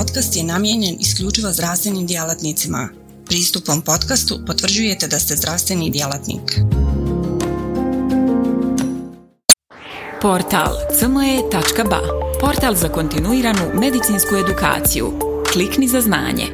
podcast je namijenjen isključivo zdravstvenim djelatnicima. Pristupom podcastu potvrđujete da ste zdravstveni djelatnik. Portal cme.ba Portal za kontinuiranu medicinsku edukaciju. Klikni za znanje.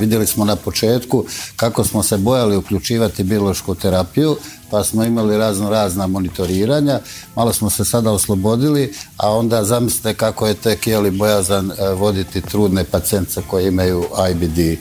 Vidjeli smo na početku kako smo se bojali uključivati biološku terapiju, pa smo imali razno razna monitoriranja, malo smo se sada oslobodili, a onda zamislite kako je tek jeli bojazan e, voditi trudne pacijence koje imaju IBD.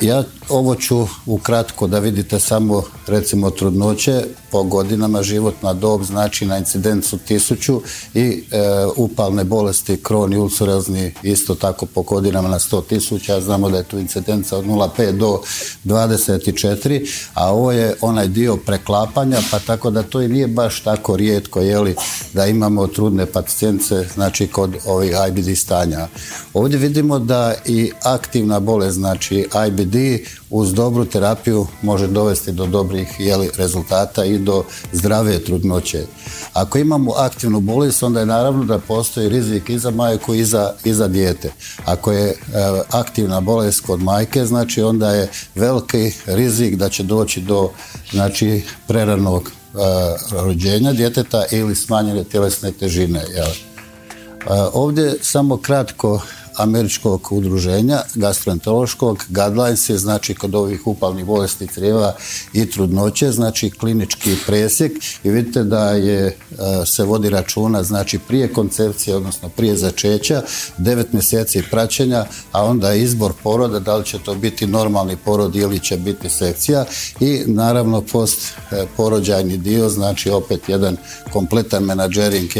Ja ovo ću ukratko da vidite samo recimo trudnoće. Po godinama životna dob znači na incidencu tisuću i e, upalne bolesti kron i ulcerozni isto tako po godinama na 100 tisuća. Znamo da je tu incidenca od 0,5 do 24 a ovo je onaj dio preklapanja pa tako da to i nije baš tako rijetko jeli da imamo trudne pacijence znači kod ovih IBD stanja. Ovdje vidimo da i aktivna bolest znači IBD uz dobru terapiju može dovesti do dobrih jeli, rezultata i do zdrave trudnoće. Ako imamo aktivnu bolest, onda je naravno da postoji rizik i za majku i za, i za dijete. Ako je e, aktivna bolest kod majke, znači onda je veliki rizik da će doći do znači, preranog e, rođenja djeteta ili smanjene tjelesne težine. Jel? E, ovdje samo kratko američkog udruženja gastroenterološkog. Guidelines je znači kod ovih upalnih bolesti crijeva i trudnoće znači klinički presjek. I vidite da je e, se vodi računa znači prije koncepcije odnosno prije začeća devet mjeseci praćenja a onda izbor poroda da li će to biti normalni porod ili će biti sekcija. I naravno post e, porođajni dio znači opet jedan kompletan menadžering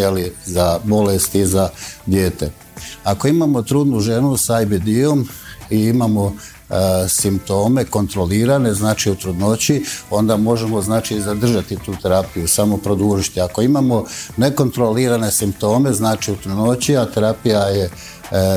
za bolest i za dijete. Ako imamo trudnu ženu sa IBD-om i imamo e, simptome kontrolirane, znači u trudnoći, onda možemo znači zadržati tu terapiju, samo produžiti. Ako imamo nekontrolirane simptome, znači u trudnoći, a terapija je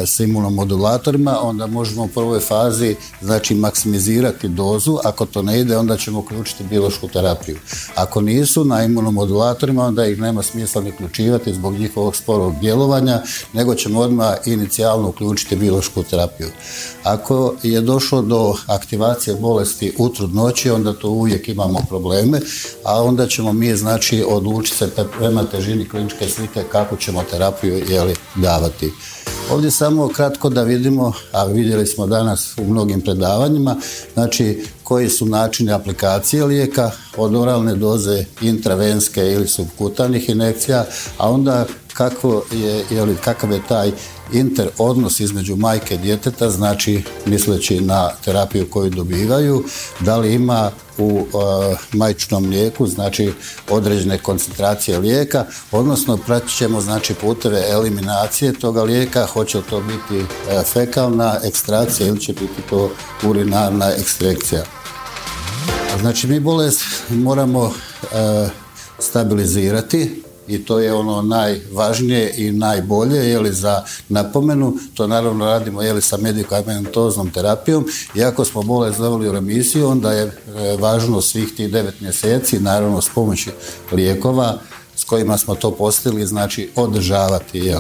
s imunomodulatorima, onda možemo u prvoj fazi znači maksimizirati dozu, ako to ne ide onda ćemo uključiti biološku terapiju. Ako nisu na imunomodulatorima onda ih nema smisla ni uključivati zbog njihovog sporog djelovanja, nego ćemo odmah inicijalno uključiti biološku terapiju. Ako je došlo do aktivacije bolesti u trudnoći, onda to uvijek imamo probleme, a onda ćemo mi znači odlučiti se prema težini kliničke slike kako ćemo terapiju jeli, davati. Ovdje samo kratko da vidimo, a vidjeli smo danas u mnogim predavanjima, znači koji su načini aplikacije lijeka od oralne doze intravenske ili subkutanih inekcija, a onda kako je, je kakav je taj inter odnos između majke i djeteta, znači misleći na terapiju koju dobivaju, da li ima u uh, majčinom mlijeku, znači određene koncentracije lijeka, odnosno pratit ćemo znači puteve eliminacije toga lijeka, hoće to biti uh, fekalna ekstrakcija ili će biti to urinarna ekstrekcija. Znači mi bolest moramo uh, stabilizirati i to je ono najvažnije i najbolje je za napomenu, to naravno radimo je sa medikamentoznom terapijom. I ako smo bolest doveli u remisiju onda je e, važno svih tih devet mjeseci naravno s pomoći lijekova s kojima smo to postigli znači održavati je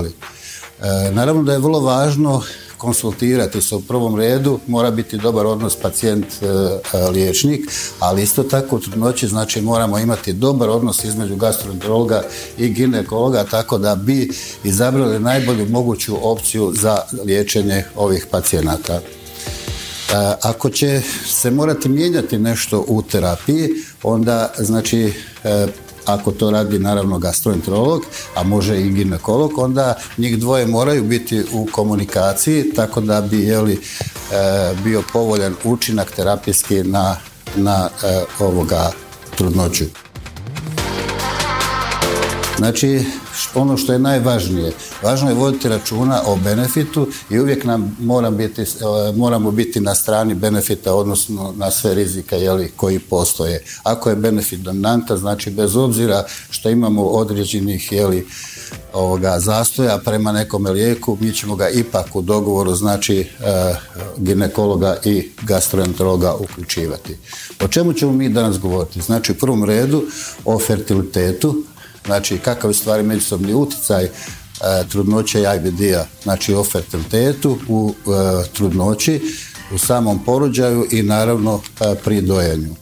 E, naravno da je vrlo važno konsultirati se u prvom redu, mora biti dobar odnos pacijent-liječnik, e, ali isto tako u trudnoći znači moramo imati dobar odnos između gastroenterologa i ginekologa, tako da bi izabrali najbolju moguću opciju za liječenje ovih pacijenata. E, ako će se morati mijenjati nešto u terapiji, onda znači ako to radi naravno gastroenterolog, a može i ginekolog, onda njih dvoje moraju biti u komunikaciji tako da bi jeli, e, bio povoljan učinak terapijski na, na e, ovoga trudnoću. Znači, ono što je najvažnije, važno je voditi računa o benefitu i uvijek nam moram biti, moramo biti na strani benefita, odnosno na sve rizike jeli, koji postoje. Ako je benefit dominanta, znači bez obzira što imamo određenih jeli, ovoga zastoja prema nekom lijeku, mi ćemo ga ipak u dogovoru znači e, ginekologa i gastroenterologa uključivati. O čemu ćemo mi danas govoriti? Znači u prvom redu o fertilitetu, znači kakav je stvari međusobni utjecaj e, trudnoće i IBD-a, znači o fertilitetu u e, trudnoći, u samom porođaju i naravno pri dojenju.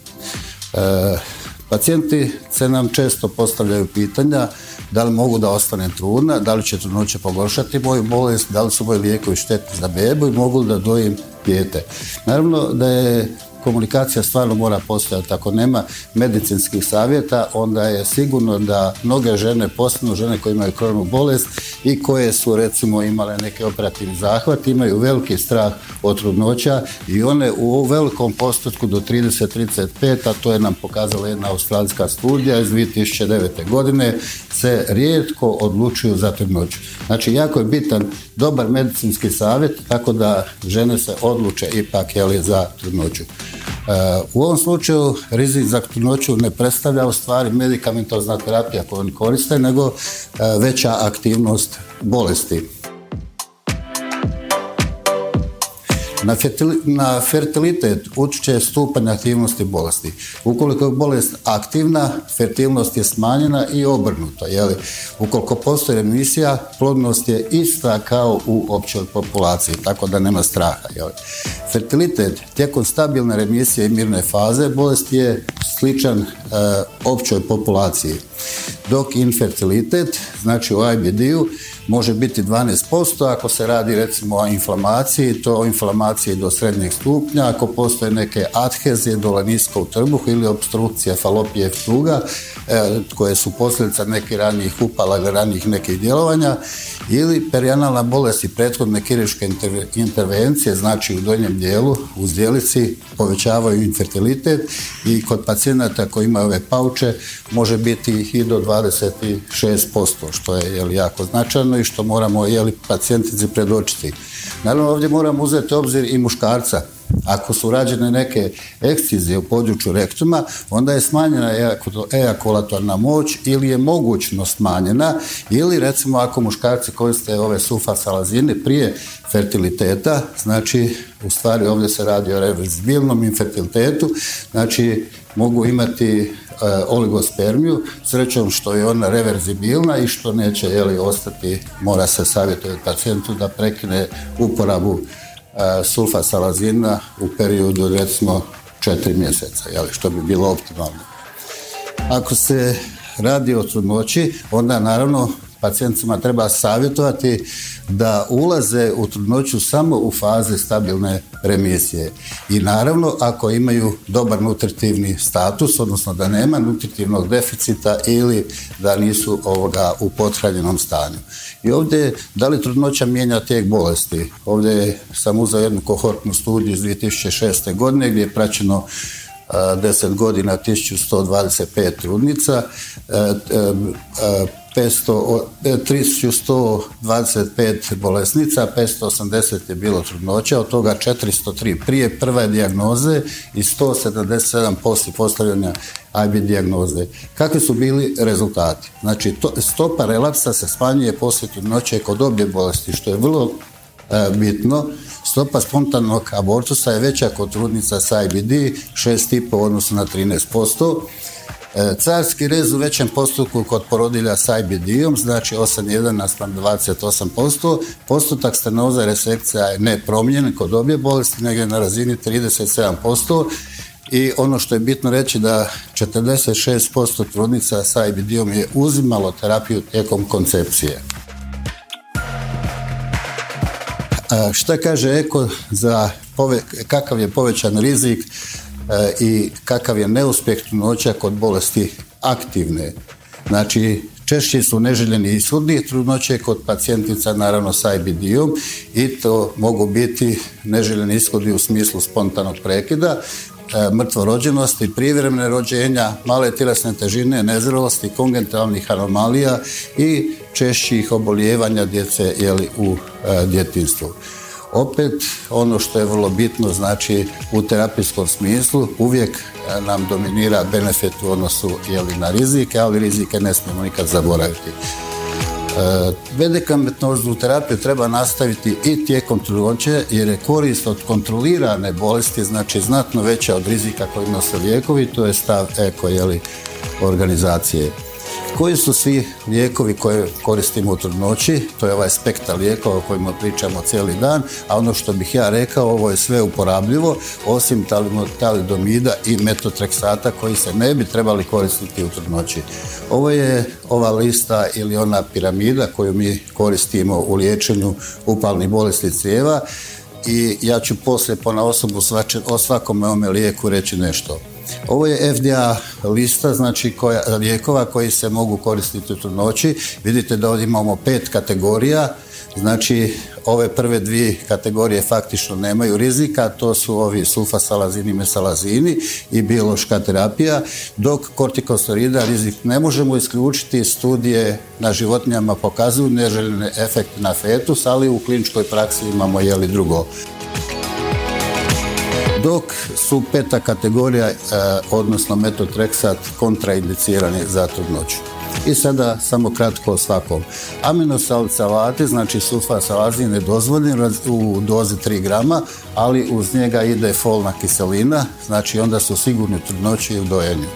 Pacijenti se nam često postavljaju pitanja da li mogu da ostanem trudna, da li će trudnoće pogoršati moju bolest, da li su moji lijekovi štetni za bebu i mogu da dojim dijete. Naravno da je komunikacija stvarno mora postojati. Ako nema medicinskih savjeta, onda je sigurno da mnoge žene, posebno žene koje imaju krvnu bolest i koje su recimo imale neke operativni zahvat, imaju veliki strah od trudnoća i one u velikom postotku do 30-35, a to je nam pokazala jedna australijska studija iz 2009. godine, se rijetko odlučuju za trudnoću. Znači, jako je bitan dobar medicinski savjet, tako da žene se odluče ipak jeli, za trudnoću. U ovom slučaju rizik za trudnoću ne predstavlja u stvari medikamentozna terapija koju oni koriste, nego e, veća aktivnost bolesti. Na, fertilitet utječe stupanj aktivnosti bolesti. Ukoliko je bolest aktivna, fertilnost je smanjena i obrnuto. Jeli? Ukoliko postoji remisija, plodnost je ista kao u općoj populaciji, tako da nema straha. Fertilitet tijekom stabilne remisije i mirne faze bolest je sličan e, općoj populaciji. Dok infertilitet, znači u IBD-u, može biti 12% ako se radi recimo o inflamaciji, to o inflamaciji do srednjeg stupnja, ako postoje neke adhezije dole nisko u trbuhu ili obstrukcija falopije pruga e, koje su posljedica nekih ranijih upala ili ranijih nekih djelovanja ili perijanalna bolest i prethodne kirurške intervencije, znači u donjem dijelu, u zdjelici, povećavaju infertilitet i kod pacijenata koji imaju ove pauče može biti i do 26%, što je jel, jako značajno i što moramo jeli, pacijentici predočiti. Naravno ovdje moramo uzeti obzir i muškarca. Ako su rađene neke ekscizije u području rektuma, onda je smanjena ejakulatorna moć ili je mogućno smanjena ili recimo ako muškarci koriste ove sulfasalazine prije fertiliteta, znači u stvari ovdje se radi o reverzibilnom infertilitetu, znači mogu imati E, oligospermiju, srećom što je ona reverzibilna i što neće jeli, ostati, mora se savjetovati pacijentu da prekine uporabu e, sulfa salazina u periodu recimo četiri mjeseca, jeli, što bi bilo optimalno. Ako se radi o trudnoći, onda naravno pacijentima treba savjetovati da ulaze u trudnoću samo u faze stabilne remisije. I naravno ako imaju dobar nutritivni status, odnosno da nema nutritivnog deficita ili da nisu ovoga u pothranjenom stanju. I ovdje da li trudnoća mijenja tijek bolesti? Ovdje sam uzeo jednu kohortnu studiju iz 2006. godine gdje je praćeno 10 godina 1125 trudnica, 3125 bolesnica, 580 je bilo trudnoća, od toga 403 prije prve dijagnoze i 177 poslije postavljanja IB dijagnoze. Kakvi su bili rezultati? Znači, to, stopa relapsa se smanjuje poslije trudnoće kod obje bolesti, što je vrlo e, bitno. Stopa spontanog abortusa je veća kod trudnica sa IBD, 6,5 odnosno na 13%. E, carski rez u većem postupku kod porodilja s IBD-om, znači 8,1 naspram 28%, postotak stenoza resekcija je nepromijenjen kod obje bolesti, nego na razini 37%, i ono što je bitno reći da 46% trudnica sa IBD-om je uzimalo terapiju tijekom koncepcije. A šta kaže Eko za kakav je povećan rizik E, i kakav je neuspjeh trudnoća kod bolesti aktivne. Znači, češće su neželjeni ishodi trudnoće kod pacijentica naravno sa IBD-om i to mogu biti neželjeni ishodi u smislu spontanog prekida, mrtvorođenosti, privremene rođenja, male tjelesne težine, nezrelosti, kongentalnih anomalija i češćih obolijevanja djece jeli, u djetinstvu. Opet, ono što je vrlo bitno, znači u terapijskom smislu uvijek e, nam dominira benefit u odnosu jeli, na rizike, ali rizike ne smijemo nikad zaboraviti. E, medikamentoznu terapiju treba nastaviti i tijekom trudnoće jer je korist od kontrolirane bolesti znači znatno veća od rizika koji nose lijekovi, to je stav eko jeli, organizacije. Koji su svi lijekovi koje koristimo u trudnoći? To je ovaj spektar lijekova o kojima pričamo cijeli dan, a ono što bih ja rekao, ovo je sve uporabljivo, osim talidomida i metotreksata koji se ne bi trebali koristiti u trudnoći. Ovo je ova lista ili ona piramida koju mi koristimo u liječenju upalnih bolesti crijeva i ja ću poslije po na osobu o svakome ome lijeku reći nešto. Ovo je FDA lista znači koja, lijekova koji se mogu koristiti u trudnoći. Vidite da ovdje imamo pet kategorija, znači ove prve dvije kategorije faktično nemaju rizika, to su ovi sulfasalazini, mesalazini i biološka terapija, dok kortikosterida rizik ne možemo isključiti, studije na životinjama pokazuju neželjene efekte na fetus, ali u kliničkoj praksi imamo jeli drugo dok su peta kategorija, e, odnosno metotreksat, kontraindicirani za trudnoću. I sada samo kratko o svakom. Aminosalcalati, znači sulfasalazin je dozvoljen u dozi 3 grama, ali uz njega ide folna kiselina, znači onda su sigurni trudnoći u dojenju.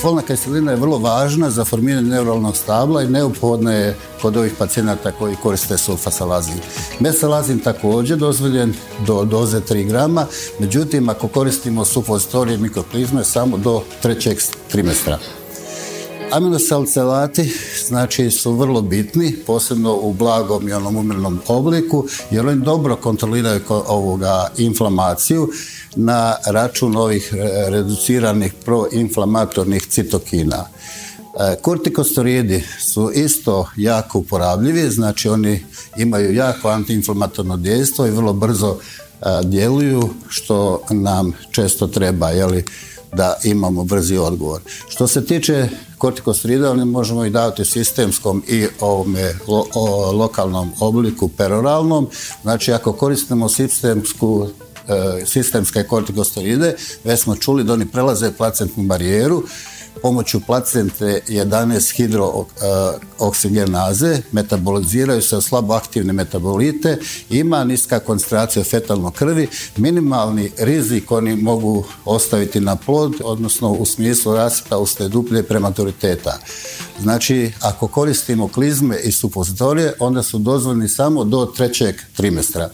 Folna kiselina je vrlo važna za formiranje neuralnog stabla i neophodna je kod ovih pacijenata koji koriste sulfasalazin. Mesalazin također dozvoljen do doze 3 grama, međutim ako koristimo supozitorije mikroplizme samo do trećeg trimestra. Aminosalcelati znači su vrlo bitni, posebno u blagom i onom umrnom obliku, jer oni dobro kontroliraju ovoga inflamaciju na račun ovih reduciranih proinflamatornih citokina. E, kortikostoridi su isto jako uporabljivi, znači oni imaju jako antiinflamatorno dejstvo i vrlo brzo e, djeluju, što nam često treba, jeli, da imamo brzi odgovor. Što se tiče kortikostrida, oni možemo i davati sistemskom i ovome lokalnom obliku peroralnom. Znači, ako koristimo sistemsku e, sistemske kortikosteride, već smo čuli da oni prelaze placentnu barijeru, pomoću placente 11 hidrooksigenaze metaboliziraju se slabo aktivne metabolite, ima niska koncentracija fetalno krvi, minimalni rizik oni mogu ostaviti na plod, odnosno u smislu rasta uslijed duplje prematuriteta. Znači, ako koristimo klizme i supozitorije, onda su dozvoljni samo do trećeg trimestra.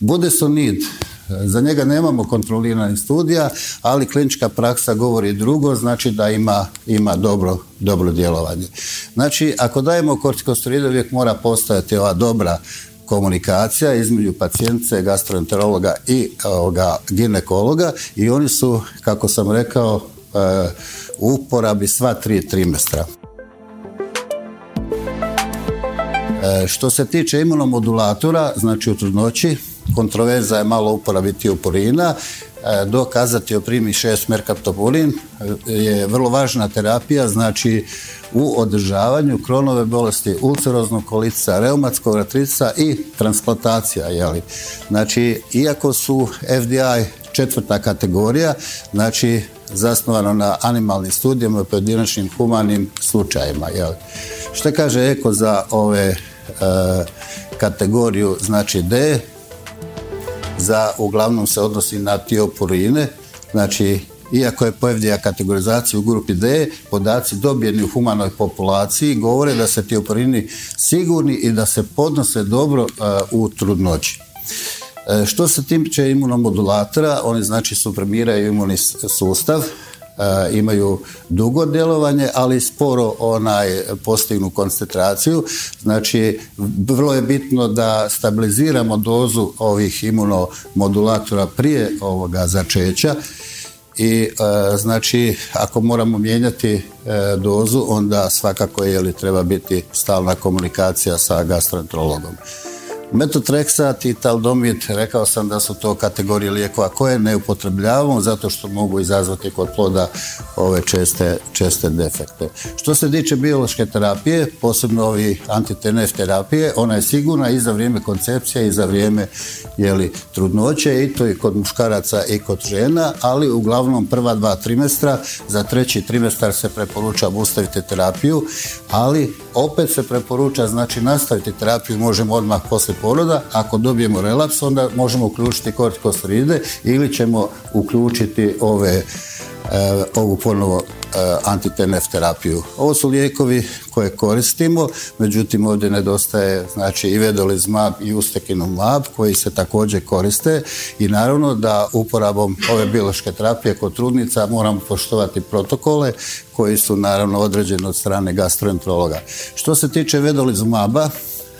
Bude sonid za njega nemamo kontroliranih studija, ali klinička praksa govori drugo, znači da ima, ima dobro, dobro djelovanje. Znači, ako dajemo kortikosteroide, uvijek mora postojati ova dobra komunikacija između pacijence, gastroenterologa i ovoga, ginekologa i oni su, kako sam rekao, e, u uporabi sva tri trimestra. E, što se tiče imunomodulatora, znači u trudnoći, kontroverza je malo uporabi tiopurina, e, dokazati o primi 6 merkaptopulin e, je vrlo važna terapija, znači u održavanju kronove bolesti, ulceroznog kolica, reumatskog artritica i transplantacija. Jeli. Znači, iako su FDI četvrta kategorija, znači zasnovano na animalnim studijama i pojedinačnim humanim slučajima. Jeli. Što kaže Eko za ove e, kategoriju, znači D, za uglavnom se odnosi na tiopurine, znači iako je pojevdija kategorizacija u grupi D, podaci dobijeni u humanoj populaciji govore da se tiopurini sigurni i da se podnose dobro uh, u trudnoći. Uh, što se tiče imunomodulatora, oni znači suprimiraju imunni sustav, E, imaju dugo djelovanje, ali sporo onaj postignu koncentraciju. Znači, vrlo je bitno da stabiliziramo dozu ovih imunomodulatora prije ovoga začeća i e, znači ako moramo mijenjati e, dozu onda svakako je li treba biti stalna komunikacija sa gastroenterologom. Metotreksat i taldomid, rekao sam da su to kategorije lijekova koje ne upotrebljavamo zato što mogu izazvati kod ploda ove česte, česte defekte. Što se tiče biološke terapije, posebno ovi antitenef terapije, ona je sigurna i za vrijeme koncepcije i za vrijeme jeli, trudnoće i to i kod muškaraca i kod žena, ali uglavnom prva dva trimestra, za treći trimestar se preporuča obustaviti terapiju, ali opet se preporuča znači nastaviti terapiju možemo odmah poslije poroda, ako dobijemo relaps onda možemo uključiti kortikosteride ili ćemo uključiti ove e, ovu ponovo e, antitenef terapiju. Ovo su lijekovi koje koristimo, međutim ovdje nedostaje znači i vedolizmab i ustekinumab koji se također koriste i naravno da uporabom ove biološke terapije kod trudnica moramo poštovati protokole koji su naravno određeni od strane gastroenterologa. Što se tiče vedolizmaba,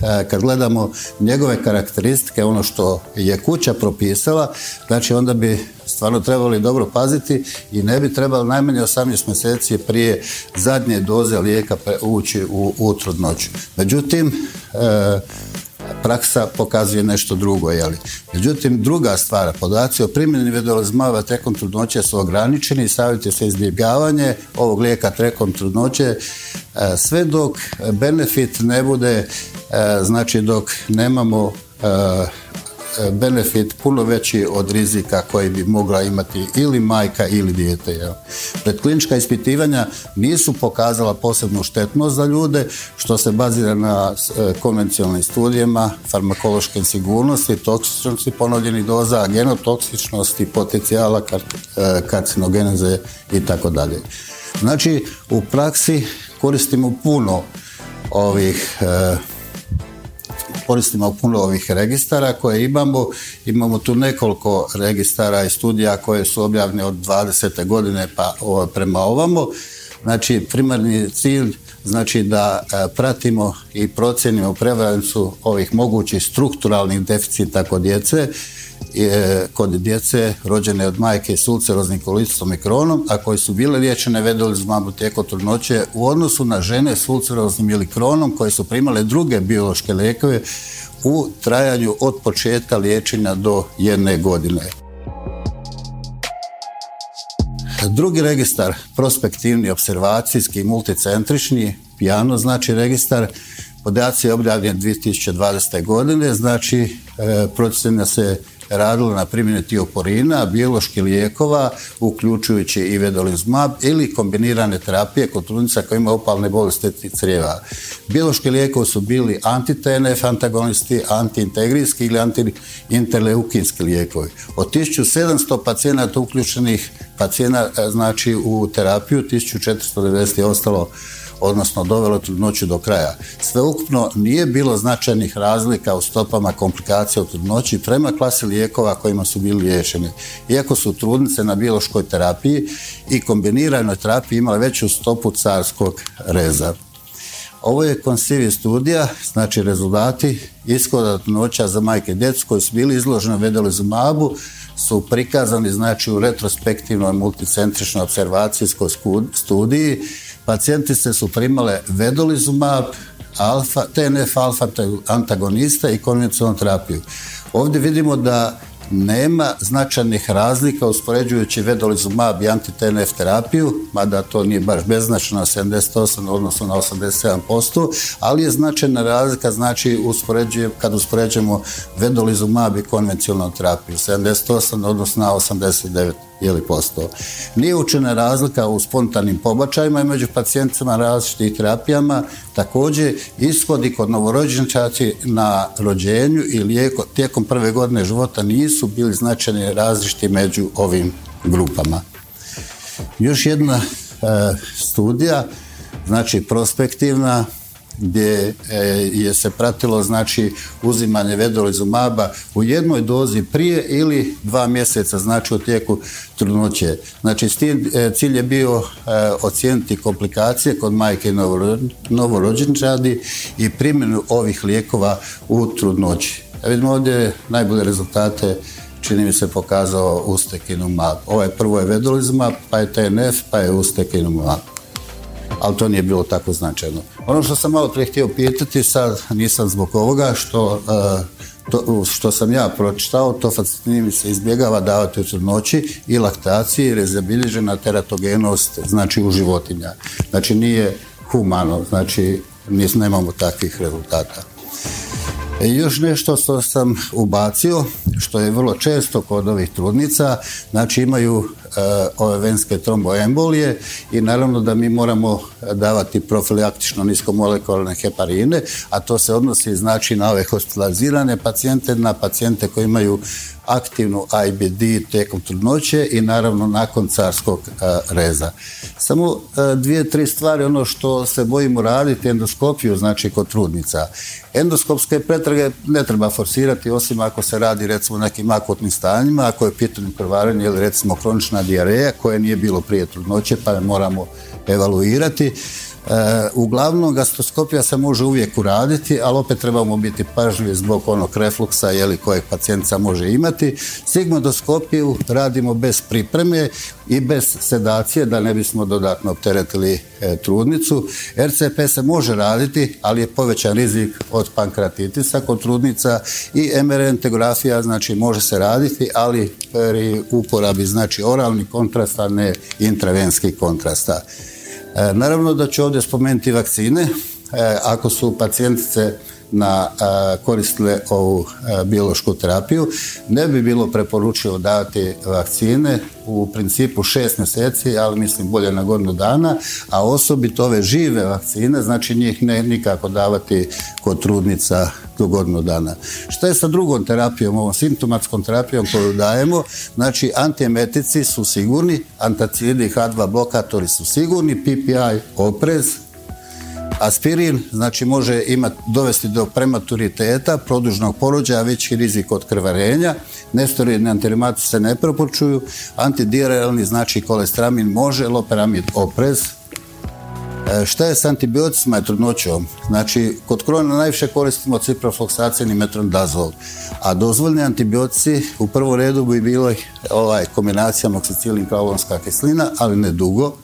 kad gledamo njegove karakteristike, ono što je kuća propisala, znači onda bi stvarno trebali dobro paziti i ne bi trebalo najmanje 18 mjeseci prije zadnje doze lijeka ući u, u trudnoću. Međutim, e, praksa pokazuje nešto drugo. Jeli. Međutim, druga stvar, podaci o primjeni vedolizmaba tekom trudnoće su ograničeni i savjeti se izbjegavanje ovog lijeka tekom trudnoće e, sve dok benefit ne bude, e, znači dok nemamo e, benefit puno veći od rizika koji bi mogla imati ili majka ili dijete. Predklinička ispitivanja nisu pokazala posebnu štetnost za ljude, što se bazira na e, konvencionalnim studijama, farmakološke sigurnosti, toksičnosti ponovljenih doza, genotoksičnosti, potencijala e, karcinogeneze i tako dalje. Znači, u praksi koristimo puno ovih e, koristimo puno ovih registara koje imamo. Imamo tu nekoliko registara i studija koje su objavljene od 20. godine pa prema ovamo. Znači, primarni cilj znači da e, pratimo i procijenimo prevalencu ovih mogućih strukturalnih deficita kod djece kod djece rođene od majke s ulceroznim kolicom i kronom, a koji su bile liječene vedolizumabom tijekom trudnoće u odnosu na žene s ulceroznim ili kronom koje su primale druge biološke lijekove u trajanju od početka liječenja do jedne godine. Drugi registar, prospektivni, observacijski, multicentrični, pijano znači registar, podaci je objavljen 2020. godine, znači e, procjenja se radilo na primjeni tioporina, bioloških lijekova, uključujući i vedolizmab ili kombinirane terapije kod trudnica koja ima opalne bolesti crijeva. Biološki lijekovi su bili anti-TNF antagonisti, anti-integrijski ili anti-interleukinski lijekovi. Od 1700 pacijenata uključenih pacijenata znači u terapiju, 1490 je ostalo odnosno dovelo trudnoću do kraja. Sveukupno nije bilo značajnih razlika u stopama komplikacija u trudnoći prema klasi lijekova kojima su bili liječeni. Iako su trudnice na biološkoj terapiji i kombiniranoj terapiji imale veću stopu carskog reza. Ovo je konsivi studija, znači rezultati ishoda trudnoća za majke i djecu koji su bili izloženi mabu su prikazani znači u retrospektivnoj multicentričnoj observacijskoj studiji pacijentice su primale vedolizumab, alfa, TNF alfa antagonista i konvencionalnu terapiju. Ovdje vidimo da nema značajnih razlika uspoređujući vedolizumab i anti-TNF terapiju, mada to nije baš beznačno na 78 odnosno na 87%, ali je značajna razlika znači kad uspoređujemo vedolizumab i konvencionalnu terapiju, 78 odnosno na 89 ili posto. Nije učena razlika u spontanim pobačajima i među pacijentima različitih terapijama, također ishodi kod novorođenčaci na rođenju i lijeko tijekom prve godine života nisu bili značajni različiti među ovim grupama. Još jedna e, studija, znači prospektivna, gdje e, je se pratilo znači uzimanje vedolizumaba u jednoj dozi prije ili dva mjeseca znači u tijeku trudnoće. Znači e, cilj je bio e, ocijeniti komplikacije kod majke novorođenčadi i primjenu ovih lijekova u trudnoći. vidimo ovdje najbolje rezultate čini mi se pokazao ustekinumab. Ovaj prvo je vedolizumab, pa je TNF, pa je ustekinumab. Ali to nije bilo tako značajno. Ono što sam malo prije htio pitati, sad nisam zbog ovoga, što e, to, što sam ja pročitao, to mi se izbjegava davati u trudnoći i laktaciji jer je zabilježena teratogenost znači u životinja. Znači nije humano, znači nemamo takvih rezultata. E, još nešto što sam ubacio, što je vrlo često kod ovih trudnica, znači imaju ove venske tromboembolije i naravno da mi moramo davati profilaktično niskomolekularne heparine, a to se odnosi znači na ove hospitalizirane pacijente, na pacijente koji imaju aktivnu IBD tijekom trudnoće i naravno nakon carskog e, reza. Samo e, dvije, tri stvari, ono što se bojimo raditi, endoskopiju, znači kod trudnica. Endoskopske pretrage ne treba forsirati, osim ako se radi recimo nekim akutnim stanjima, ako je pitanje krvarenje ili recimo kronična dijareja koje nije bilo prije trudnoće, pa moramo evaluirati. E, uglavnom, gastroskopija se može uvijek uraditi, ali opet trebamo biti pažljivi zbog onog refluksa jeli, kojeg pacijentica može imati. Sigmodoskopiju radimo bez pripreme i bez sedacije, da ne bismo dodatno opteretili e, trudnicu. RCP se može raditi, ali je povećan rizik od pankratitisa kod trudnica i MR integrafija, znači može se raditi, ali pri uporabi znači oralni kontrast, a ne intravenski kontrasta. E, naravno da ću ovdje spomenuti vakcine. E, ako su pacijentice na koristile ovu biološku terapiju, ne bi bilo preporučivo davati vakcine u principu šest mjeseci, ali mislim bolje na godinu dana, a osobito ove žive vakcine, znači njih ne nikako davati kod trudnica do godinu dana. Što je sa drugom terapijom, ovom simptomatskom terapijom koju dajemo? Znači, antiemetici su sigurni, antacidi H2 blokatori su sigurni, PPI oprez, Aspirin znači može imati, dovesti do prematuriteta, produžnog porođaja, veći rizik od krvarenja, nesteroidni antirimati se ne propočuju, antidiarelni znači kolestramin može, loperamid oprez, e, Šta je s antibioticima i trudnoćom? Znači, kod krona najviše koristimo ciprofloksacin i metrondazol, a dozvoljni antibiotici u prvom redu bi bilo ovaj, kombinacija moksicilin kaolonska kislina, ali ne dugo.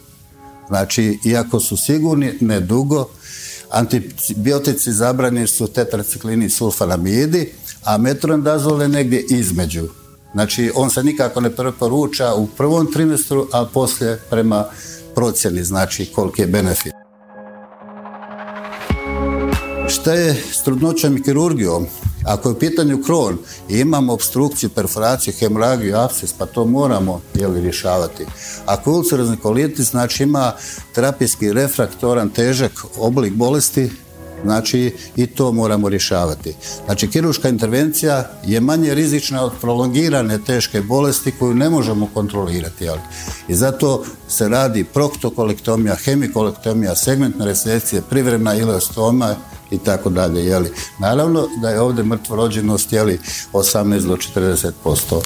Znači, iako su sigurni, ne dugo, Antibiotici zabranjeni su tetraciklini sulfanamidi, a metronidazol je negdje između. Znači, on se nikako ne preporuča u prvom trimestru, a poslije prema procjeni, znači koliki je benefit. Šta je s trudnoćom i kirurgijom? Ako je u pitanju kron i imamo obstrukciju, perforaciju, hemoragiju, apsis, pa to moramo jeli, rješavati. Ako je ulcerazni kolitis, znači ima terapijski refraktoran težak oblik bolesti, znači i to moramo rješavati. Znači, kiruška intervencija je manje rizična od prolongirane teške bolesti koju ne možemo kontrolirati. Ali. I zato se radi proktokolektomija, hemikolektomija, segmentna resekcija, privremna ileostoma i tako dalje. Jeli. Naravno da je ovdje mrtvorođenost jeli, 18 do 40%.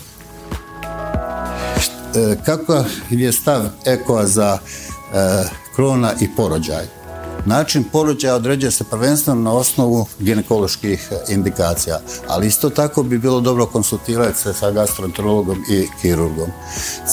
E, kako je stav ekoa za e, krona i porođaj? Način porođaja određuje se prvenstveno na osnovu ginekoloških indikacija, ali isto tako bi bilo dobro konsultirati se sa gastroenterologom i kirurgom.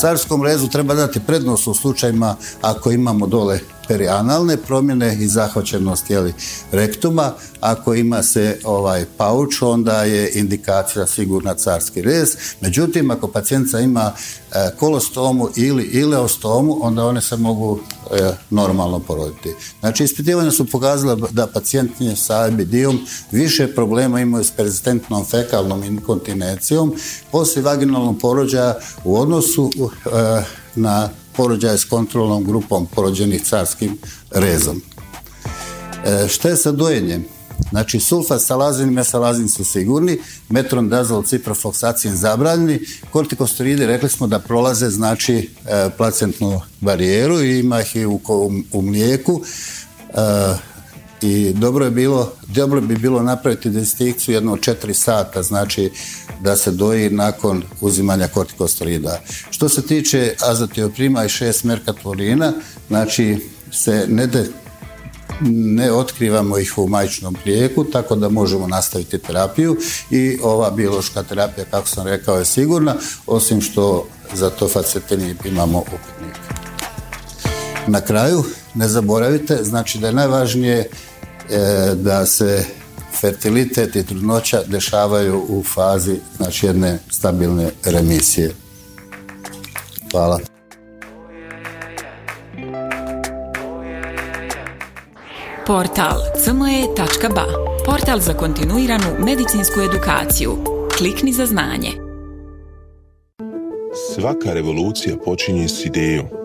Carskom rezu treba dati prednost u slučajima ako imamo dole perianalne promjene i zahvaćenost jeli, rektuma. Ako ima se ovaj pauč, onda je indikacija sigurna carski rez. Međutim, ako pacijenca ima e, kolostomu ili ileostomu, onda one se mogu e, normalno poroditi. Znači, ispitivanja su pokazala da pacijentnje sa IBD-om više problema imaju s persistentnom fekalnom inkontinencijom poslije vaginalnog porođaja u odnosu e, na porođaje s kontrolnom grupom porođenih carskim rezom. E, što je sa dojenjem? Znači, sulfat, salazin i mesalazin su sigurni, metrondazol, ciprofloksacin zabranjeni, kortikosteroidi rekli smo da prolaze znači e, placentnu barijeru i ima ih i u, u, mlijeku. E, i dobro je bilo, dobro bi bilo napraviti distinkciju jedno od četiri sata, znači da se doji nakon uzimanja kortikosteroida. Što se tiče azatioprima i šest merkatvorina, znači se ne, de, ne otkrivamo ih u majčinom prijeku, tako da možemo nastaviti terapiju i ova biološka terapija, kako sam rekao, je sigurna, osim što za to facetinib imamo upitnik. Na kraju, ne zaboravite, znači da je najvažnije e, da se fertilitet i trudnoća dešavaju u fazi znači jedne stabilne remisije. Hvala. Portal cme.ba Portal za kontinuiranu medicinsku edukaciju. Klikni za znanje. Svaka revolucija počinje s idejom.